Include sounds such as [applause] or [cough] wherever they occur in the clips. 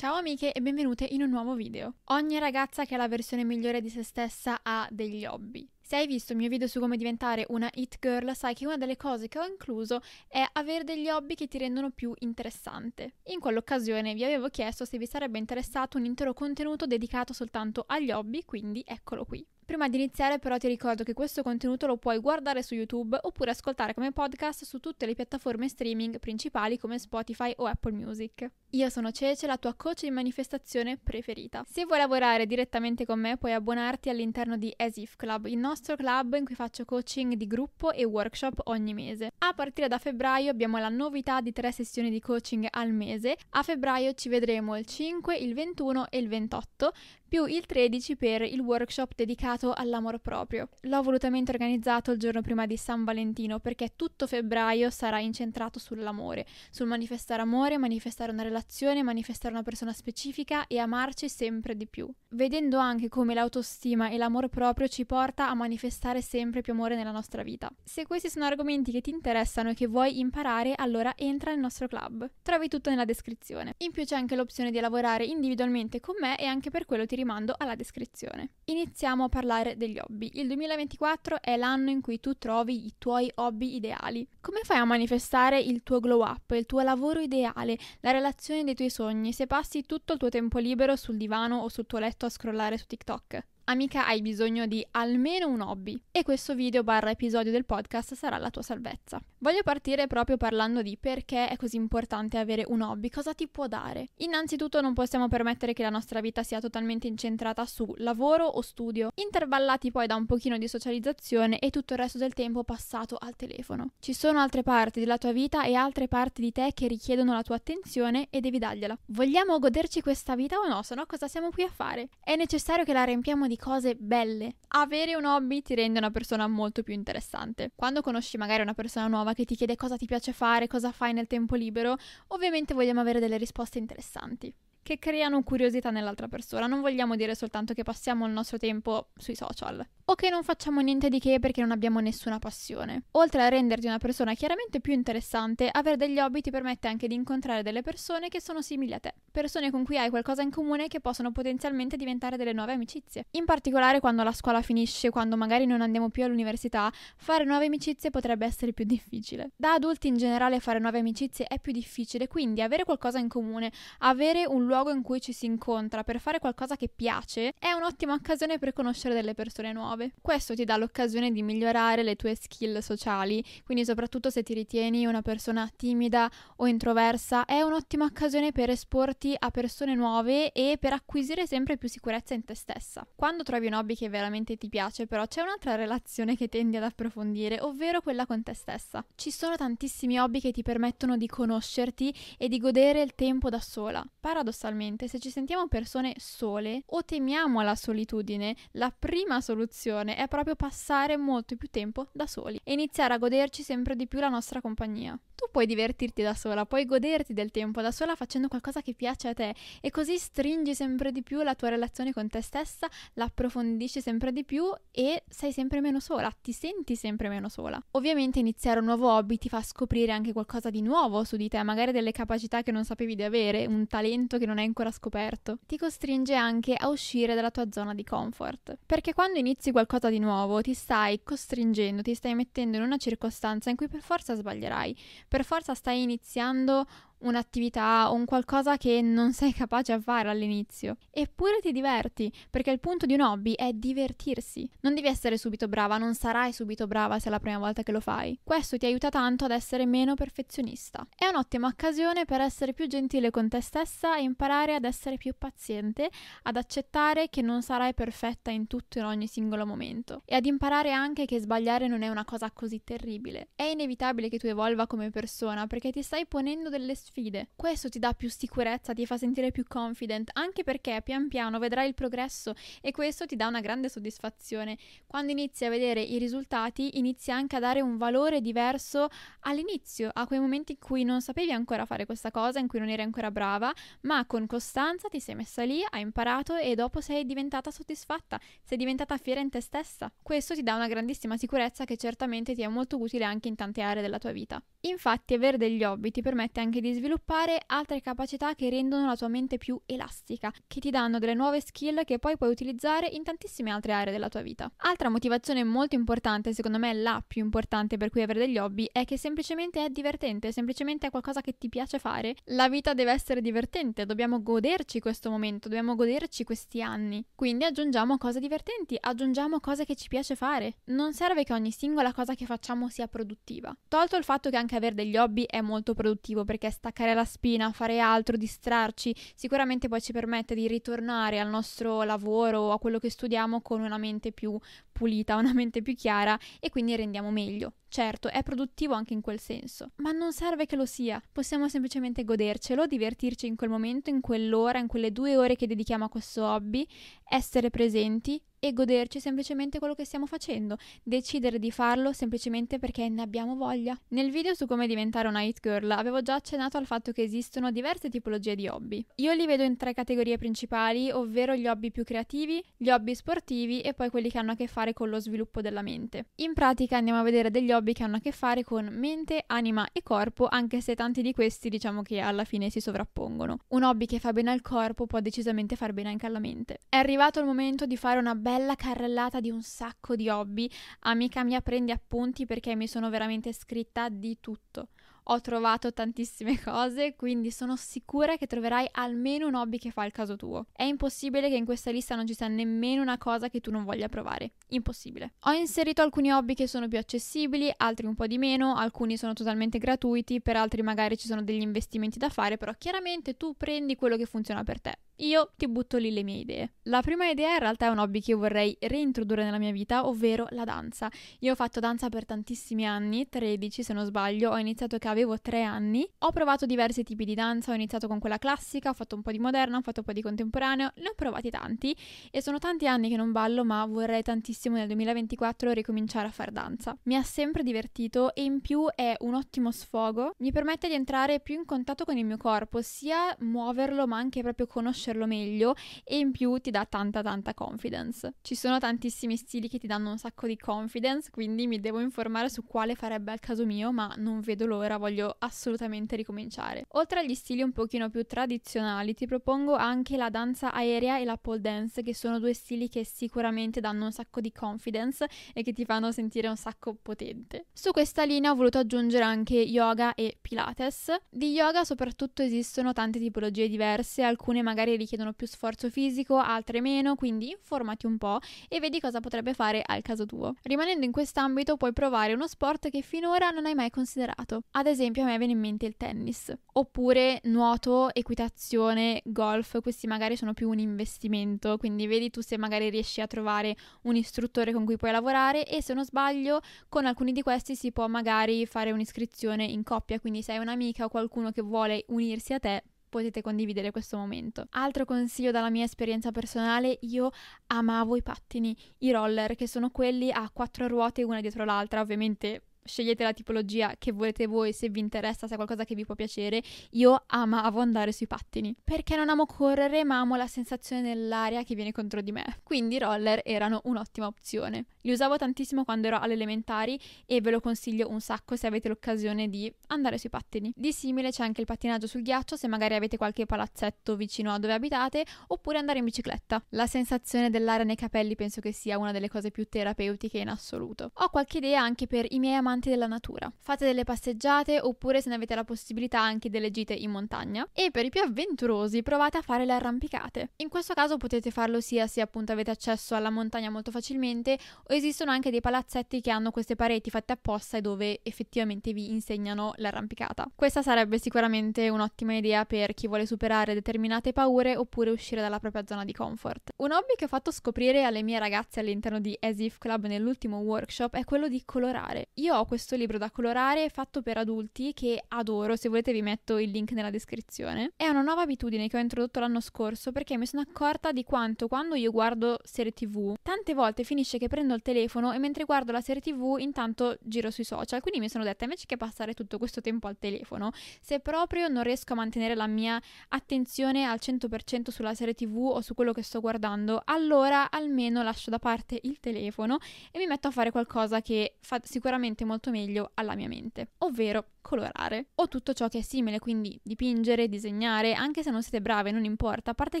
Ciao amiche e benvenute in un nuovo video. Ogni ragazza che è la versione migliore di se stessa ha degli hobby. Se hai visto il mio video su come diventare una hit girl, sai che una delle cose che ho incluso è avere degli hobby che ti rendono più interessante. In quell'occasione vi avevo chiesto se vi sarebbe interessato un intero contenuto dedicato soltanto agli hobby, quindi eccolo qui. Prima di iniziare però ti ricordo che questo contenuto lo puoi guardare su YouTube oppure ascoltare come podcast su tutte le piattaforme streaming principali come Spotify o Apple Music. Io sono Cece, la tua coach di manifestazione preferita. Se vuoi lavorare direttamente con me puoi abbonarti all'interno di As If Club, il nostro club in cui faccio coaching di gruppo e workshop ogni mese. A partire da febbraio abbiamo la novità di tre sessioni di coaching al mese. A febbraio ci vedremo il 5, il 21 e il 28 più il 13 per il workshop dedicato all'amor proprio. L'ho volutamente organizzato il giorno prima di San Valentino perché tutto febbraio sarà incentrato sull'amore, sul manifestare amore, manifestare una relazione, manifestare una persona specifica e amarci sempre di più. Vedendo anche come l'autostima e l'amor proprio ci porta a manifestare sempre più amore nella nostra vita. Se questi sono argomenti che ti interessano e che vuoi imparare, allora entra nel nostro club. Trovi tutto nella descrizione. In più c'è anche l'opzione di lavorare individualmente con me e anche per quello ti rimando alla descrizione. Iniziamo a parlare degli hobby. Il 2024 è l'anno in cui tu trovi i tuoi hobby ideali. Come fai a manifestare il tuo glow up, il tuo lavoro ideale, la relazione dei tuoi sogni se passi tutto il tuo tempo libero sul divano o sul tuo letto a scrollare su TikTok? Amica hai bisogno di almeno un hobby e questo video barra episodio del podcast sarà la tua salvezza. Voglio partire proprio parlando di perché è così importante avere un hobby, cosa ti può dare. Innanzitutto non possiamo permettere che la nostra vita sia totalmente incentrata su lavoro o studio, intervallati poi da un pochino di socializzazione e tutto il resto del tempo passato al telefono. Ci sono altre parti della tua vita e altre parti di te che richiedono la tua attenzione e devi dargliela. Vogliamo goderci questa vita o no? Se no cosa siamo qui a fare? È necessario che la riempiamo di cose belle. Avere un hobby ti rende una persona molto più interessante. Quando conosci magari una persona nuova che ti chiede cosa ti piace fare, cosa fai nel tempo libero, ovviamente vogliamo avere delle risposte interessanti che creano curiosità nell'altra persona. Non vogliamo dire soltanto che passiamo il nostro tempo sui social o che non facciamo niente di che perché non abbiamo nessuna passione. Oltre a renderti una persona chiaramente più interessante, avere degli hobby ti permette anche di incontrare delle persone che sono simili a te, persone con cui hai qualcosa in comune che possono potenzialmente diventare delle nuove amicizie. In particolare quando la scuola finisce, quando magari non andiamo più all'università, fare nuove amicizie potrebbe essere più difficile. Da adulti in generale fare nuove amicizie è più difficile, quindi avere qualcosa in comune, avere un luogo in cui ci si incontra per fare qualcosa che piace è un'ottima occasione per conoscere delle persone nuove nuove. Questo ti dà l'occasione di migliorare le tue skill sociali, quindi soprattutto se ti ritieni una persona timida o introversa, è un'ottima occasione per esporti a persone nuove e per acquisire sempre più sicurezza in te stessa. Quando trovi un hobby che veramente ti piace, però c'è un'altra relazione che tendi ad approfondire, ovvero quella con te stessa. Ci sono tantissimi hobby che ti permettono di conoscerti e di godere il tempo da sola. Paradossalmente, se ci sentiamo persone sole o temiamo la solitudine, la prima soluzione soluzione è proprio passare molto più tempo da soli e iniziare a goderci sempre di più la nostra compagnia tu puoi divertirti da sola, puoi goderti del tempo da sola facendo qualcosa che piace a te e così stringi sempre di più la tua relazione con te stessa, la approfondisci sempre di più e sei sempre meno sola, ti senti sempre meno sola. Ovviamente iniziare un nuovo hobby ti fa scoprire anche qualcosa di nuovo su di te, magari delle capacità che non sapevi di avere, un talento che non hai ancora scoperto. Ti costringe anche a uscire dalla tua zona di comfort, perché quando inizi qualcosa di nuovo ti stai costringendo, ti stai mettendo in una circostanza in cui per forza sbaglierai. Per forza stai iniziando un'attività o un qualcosa che non [laughs] sei capace a fare all'inizio. Eppure ti diverti, perché il punto di un hobby è divertirsi. Non devi essere subito brava, non sarai subito brava se è la prima volta che lo fai. Questo ti aiuta tanto ad essere meno perfezionista. È un'ottima occasione per essere più gentile con te stessa e imparare ad essere più paziente, ad accettare che non sarai perfetta in tutto in ogni singolo momento e ad imparare anche che sbagliare non è una cosa così terribile. È inevitabile che tu evolva come persona perché ti stai ponendo delle sfide sfide. Questo ti dà più sicurezza, ti fa sentire più confident, anche perché pian piano vedrai il progresso e questo ti dà una grande soddisfazione. Quando inizi a vedere i risultati, inizi anche a dare un valore diverso all'inizio, a quei momenti in cui non sapevi ancora fare questa cosa, in cui non eri ancora brava, ma con costanza ti sei messa lì, hai imparato e dopo sei diventata soddisfatta, sei diventata fiera in te stessa. Questo ti dà una grandissima sicurezza che certamente ti è molto utile anche in tante aree della tua vita. Infatti, avere degli hobby ti permette anche di sviluppare altre capacità che rendono la tua mente più elastica, che ti danno delle nuove skill che poi puoi utilizzare in tantissime altre aree della tua vita. Altra motivazione molto importante, secondo me la più importante per cui avere degli hobby, è che semplicemente è divertente, semplicemente è qualcosa che ti piace fare. La vita deve essere divertente, dobbiamo goderci questo momento, dobbiamo goderci questi anni. Quindi aggiungiamo cose divertenti, aggiungiamo cose che ci piace fare. Non serve che ogni singola cosa che facciamo sia produttiva. Tolto il fatto che anche avere degli hobby è molto produttivo perché staccare la spina, fare altro, distrarci, sicuramente poi ci permette di ritornare al nostro lavoro o a quello che studiamo con una mente più pulita, [laughs] una mente più chiara e quindi rendiamo meglio. Certo, è produttivo anche in quel senso, ma non serve che lo sia. Possiamo semplicemente godercelo, divertirci in quel momento, in quell'ora, in quelle due ore che dedichiamo a questo hobby, essere presenti e goderci semplicemente quello che stiamo facendo, decidere di farlo semplicemente perché ne abbiamo voglia. Nel video su come diventare una hit girl avevo già accennato al fatto che esistono diverse tipologie di hobby. Io li vedo in tre categorie principali, ovvero gli hobby più creativi, gli hobby sportivi e poi quelli che hanno a che fare con lo sviluppo della mente. In pratica andiamo a vedere degli hobby che hanno a che fare con mente, anima e corpo, anche se tanti di questi diciamo che alla fine si sovrappongono. Un hobby che fa bene al corpo può decisamente far bene anche alla mente. È arrivato il momento di fare una bella carrellata di un sacco di hobby. Amica mia, prendi appunti perché mi sono veramente scritta di tutto ho trovato tantissime [laughs] cose, quindi sono sicura che troverai almeno un hobby che fa il caso tuo. È impossibile che in questa lista non ci sia nemmeno una cosa che tu non voglia provare. Impossibile. Ho inserito alcuni hobby che sono più accessibili, altri un po' di meno, alcuni sono totalmente gratuiti, per altri magari ci sono degli investimenti da fare, però chiaramente tu prendi quello che funziona per te. Io ti butto lì le mie idee. La prima idea in realtà è un hobby che io vorrei reintrodurre nella mia vita, ovvero la danza. Io ho fatto danza per tantissimi anni, 13 se non sbaglio, ho iniziato che avevo 3 anni. Ho provato diversi tipi di danza, ho iniziato con quella classica, ho fatto un po' di moderna, ho fatto un po' di contemporaneo, ne ho provati tanti e sono tanti anni che non ballo, ma vorrei tantissimo nel 2024 ricominciare a fare danza. Mi ha sempre divertito e in più è un ottimo sfogo, mi permette di entrare più in contatto con il mio corpo, sia muoverlo ma anche proprio conoscere conoscerlo meglio e in più ti dà tanta tanta confidence. Ci sono tantissimi stili che ti danno un sacco di confidence, quindi mi devo informare su quale farebbe al caso mio, ma non vedo l'ora, voglio assolutamente ricominciare. Oltre agli stili un pochino più tradizionali, ti propongo anche la danza aerea e la pole dance, che sono due stili che sicuramente danno un sacco di confidence e che ti fanno sentire un sacco potente. Su questa linea ho voluto aggiungere anche yoga e pilates. Di yoga soprattutto esistono tante tipologie diverse, alcune magari richiedono più sforzo fisico, altre meno, quindi informati un po' e vedi cosa potrebbe fare al caso tuo. Rimanendo in quest'ambito puoi provare uno sport che finora non hai mai considerato. Ad esempio a me viene in mente il tennis, oppure nuoto, equitazione, golf, questi magari sono più un investimento, quindi vedi tu se magari riesci a trovare un istruttore con cui puoi lavorare e se non sbaglio con alcuni di questi si può magari fare un'iscrizione in coppia, quindi se hai un'amica o qualcuno che vuole unirsi a te potete condividere questo momento. Altro consiglio dalla mia esperienza personale, io amavo i pattini, i roller, che sono quelli a quattro ruote una dietro l'altra, ovviamente scegliete la tipologia che volete voi se vi interessa, se è qualcosa che vi può piacere. Io amavo andare sui pattini perché non amo correre, ma amo la sensazione nell'aria che viene contro di me. Quindi i roller erano un'ottima opzione. Li usavo tantissimo quando ero alle elementari e ve lo consiglio un sacco se avete l'occasione di andare sui pattini. Di simile c'è anche il pattinaggio sul ghiaccio se magari avete qualche palazzetto vicino a dove abitate oppure andare in bicicletta. La sensazione dell'aria nei capelli penso che sia una delle cose più terapeutiche in assoluto. Ho qualche idea anche per i miei amanti della natura. Fate delle passeggiate oppure se ne avete la possibilità anche delle gite in montagna e per i più avventurosi provate a fare le arrampicate. In questo caso potete farlo sia se appunto avete accesso alla montagna molto facilmente esistono anche dei palazzetti che hanno queste pareti fatte apposta e dove effettivamente vi insegnano l'arrampicata. Questa sarebbe sicuramente un'ottima idea per chi vuole superare determinate paure oppure uscire dalla propria zona di comfort. Un hobby che ho fatto scoprire alle mie ragazze all'interno di As If Club nell'ultimo workshop è quello di colorare. Io ho questo libro da colorare fatto per adulti che adoro, se volete vi metto il link nella descrizione. È una nuova abitudine che ho introdotto l'anno scorso perché mi sono accorta di quanto quando io guardo serie tv, tante volte finisce che prendo il al telefono e mentre guardo la serie tv intanto giro sui social, quindi mi sono detta invece che passare tutto questo tempo al telefono, se proprio non riesco a mantenere la mia attenzione al 100% sulla serie tv o su quello che sto guardando, allora almeno lascio da parte il telefono e mi metto a fare qualcosa che fa sicuramente molto meglio alla mia mente, ovvero colorare. O tutto ciò che è simile, quindi dipingere, disegnare, anche se non siete brave, non importa, a parte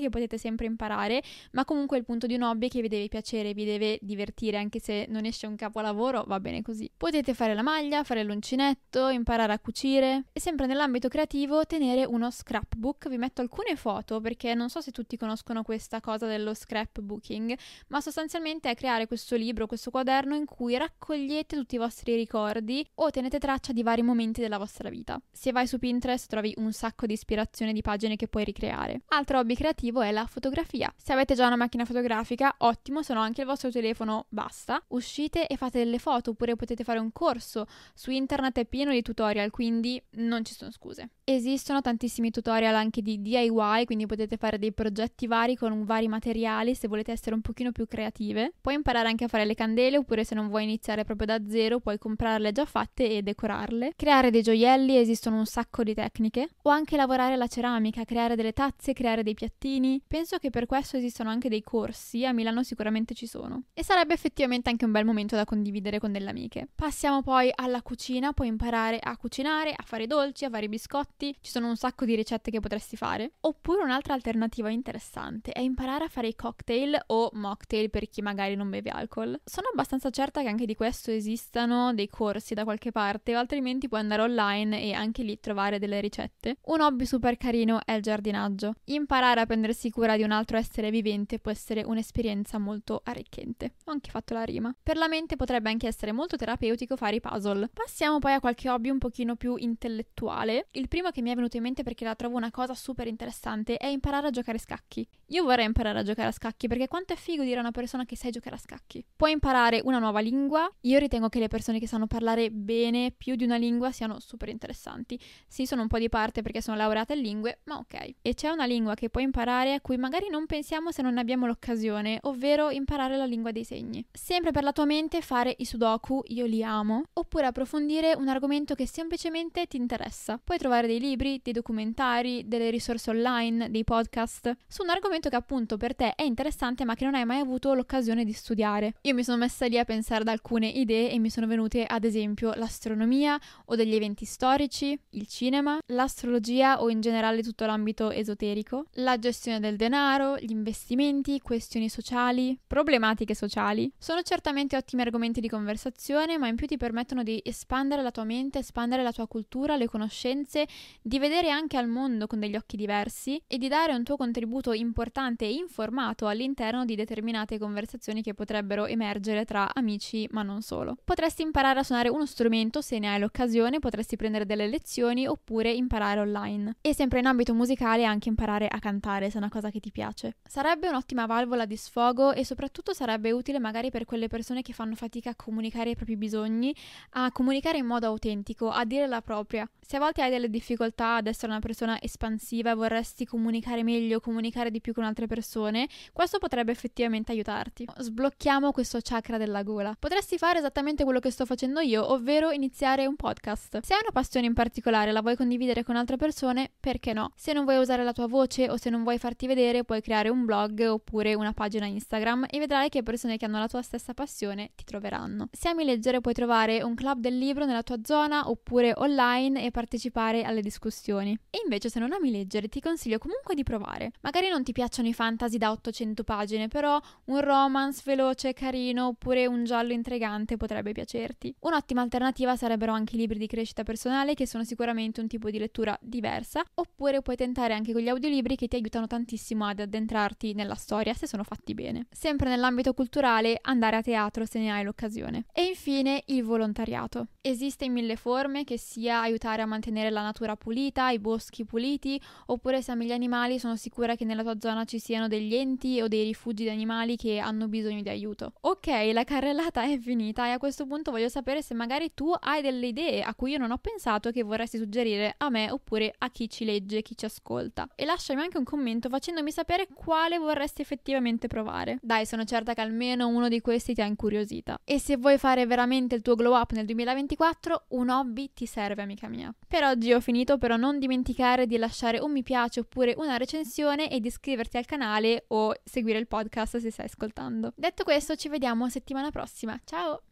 che potete sempre imparare, ma comunque il punto di un hobby è che vi deve piacere, vi deve divertire, anche se non esce un capolavoro, va bene così. Potete fare la maglia, fare l'uncinetto, imparare a cucire e sempre nell'ambito creativo tenere uno scrapbook. Vi metto alcune foto perché non so se tutti conoscono questa cosa dello scrapbooking, ma sostanzialmente è creare questo libro, questo quaderno in cui raccogliete tutti i vostri ricordi o tenete traccia di vari momenti della vostra vita. Se vai su Pinterest trovi un sacco di ispirazione di pagine che puoi ricreare. Altro hobby creativo è la fotografia. Se avete già una macchina fotografica, ottimo, se no anche il vostro telefono basta. Uscite e fate delle foto oppure potete fare un corso. Su internet è pieno di tutorial, quindi non ci sono scuse. Esistono tantissimi tutorial anche di DIY, quindi potete fare dei progetti vari con vari materiali se volete essere un pochino più creative. Puoi imparare anche a fare le candele oppure se non vuoi iniziare proprio da zero puoi comprarle già fatte e decorarle. Creare dei gioielli, esistono un sacco di tecniche. O anche lavorare la ceramica, creare delle tazze, creare dei piattini. Penso che per questo esistono anche dei corsi, a Milano sicuramente ci sono. E sarebbe effettivamente anche un bel momento da condividere con delle amiche. Passiamo poi alla cucina, puoi imparare a cucinare, a fare dolci, a fare biscotti piatti, ci sono un sacco di ricette che potresti fare. Oppure un'altra alternativa interessante è imparare a fare i cocktail o mocktail per chi magari non beve alcol. Sono abbastanza certa che anche di questo esistano dei corsi da qualche parte, o altrimenti puoi andare online e anche lì trovare delle ricette. Un hobby super carino è il giardinaggio. Imparare a prendersi cura di un altro essere vivente può essere un'esperienza molto arricchente. Ho anche fatto la rima. Per la mente potrebbe anche essere molto terapeutico fare i puzzle. Passiamo poi a qualche hobby un pochino più intellettuale. Il primo che mi è venuto in mente perché la trovo una cosa super interessante è imparare a giocare a scacchi. Io vorrei imparare a giocare a scacchi perché quanto è figo dire a una persona che sai giocare a scacchi. Puoi imparare una nuova lingua. Io ritengo che le persone che sanno parlare bene più di una lingua siano super interessanti. Sì, sono un po' di parte perché sono laureata in lingue, ma ok. E c'è una lingua che puoi imparare a cui magari non pensiamo se non ne abbiamo l'occasione, ovvero imparare la lingua dei segni. Sempre per la tua mente fare i sudoku, io li amo, oppure approfondire un argomento che semplicemente ti interessa. Puoi trovare dei libri, dei documentari, delle risorse online, dei podcast su un argomento che appunto per te è interessante ma che non hai mai avuto l'occasione di studiare. Io mi sono messa lì a pensare ad alcune idee e mi sono venute ad esempio l'astronomia o degli eventi storici, il cinema, l'astrologia o in generale tutto l'ambito esoterico, la gestione del denaro, gli investimenti, questioni sociali, problematiche sociali. Sono certamente ottimi argomenti di conversazione ma in più ti permettono di espandere la tua mente, espandere la tua cultura, le conoscenze, di vedere anche al mondo con degli occhi diversi e di dare un tuo contributo importante e informato all'interno di determinate conversazioni che potrebbero emergere tra amici, ma non solo. Potresti imparare a suonare uno strumento se ne hai l'occasione, potresti prendere delle lezioni oppure imparare online. E sempre in ambito musicale anche imparare a cantare se è una cosa che ti piace. Sarebbe un'ottima valvola di sfogo e soprattutto sarebbe utile magari per quelle persone che fanno fatica a comunicare i propri bisogni, a comunicare in modo autentico, a dire la propria. Se a volte hai delle difficoltà ad essere una persona espansiva e vorresti comunicare meglio, comunicare di più con altre persone, questo potrebbe effettivamente aiutarti. Sblocchiamo questo chakra della gola. Potresti fare esattamente quello che sto facendo io, ovvero iniziare un podcast. Se hai una passione in particolare e la vuoi condividere con altre persone, perché no? Se non vuoi usare la tua voce o se non vuoi farti vedere, puoi creare un blog oppure una pagina Instagram e vedrai che persone che hanno la tua stessa passione ti troveranno. Se ami leggere puoi trovare un club del libro nella tua zona oppure online e partecipare alle discussioni. E invece se non ami leggere ti consiglio comunque di provare. Magari non ti piacciono i fantasy da 800 pagine, però un romance veloce carino oppure un giallo intrigante potrebbe piacerti. Un'ottima alternativa sarebbero anche i libri di crescita personale che sono sicuramente un tipo di lettura diversa, oppure puoi tentare anche con gli audiolibri che ti aiutano tantissimo ad addentrarti nella storia se sono fatti bene. Sempre nell'ambito culturale, andare a teatro se ne hai l'occasione. E infine il volontariato. Esiste in mille forme, che sia aiutare a mantenere la natura natura pulita, i boschi puliti, oppure se ami gli animali sono sicura che nella tua zona ci siano degli enti o dei rifugi di animali che hanno bisogno di aiuto. Ok, la carrellata è finita e a questo punto voglio sapere se magari tu hai delle idee a cui io non ho pensato che vorresti suggerire a me oppure a chi ci legge, chi ci ascolta. E lasciami anche un commento facendomi sapere quale vorresti effettivamente provare. Dai, sono certa che almeno uno di questi ti ha incuriosita. E se vuoi fare veramente il tuo glow up nel 2024, un hobby ti serve, amica mia. Per oggi ho finito, però non dimenticare di lasciare un mi piace oppure una recensione e di iscriverti al canale o seguire il podcast se stai ascoltando. Detto questo, ci vediamo settimana prossima. Ciao!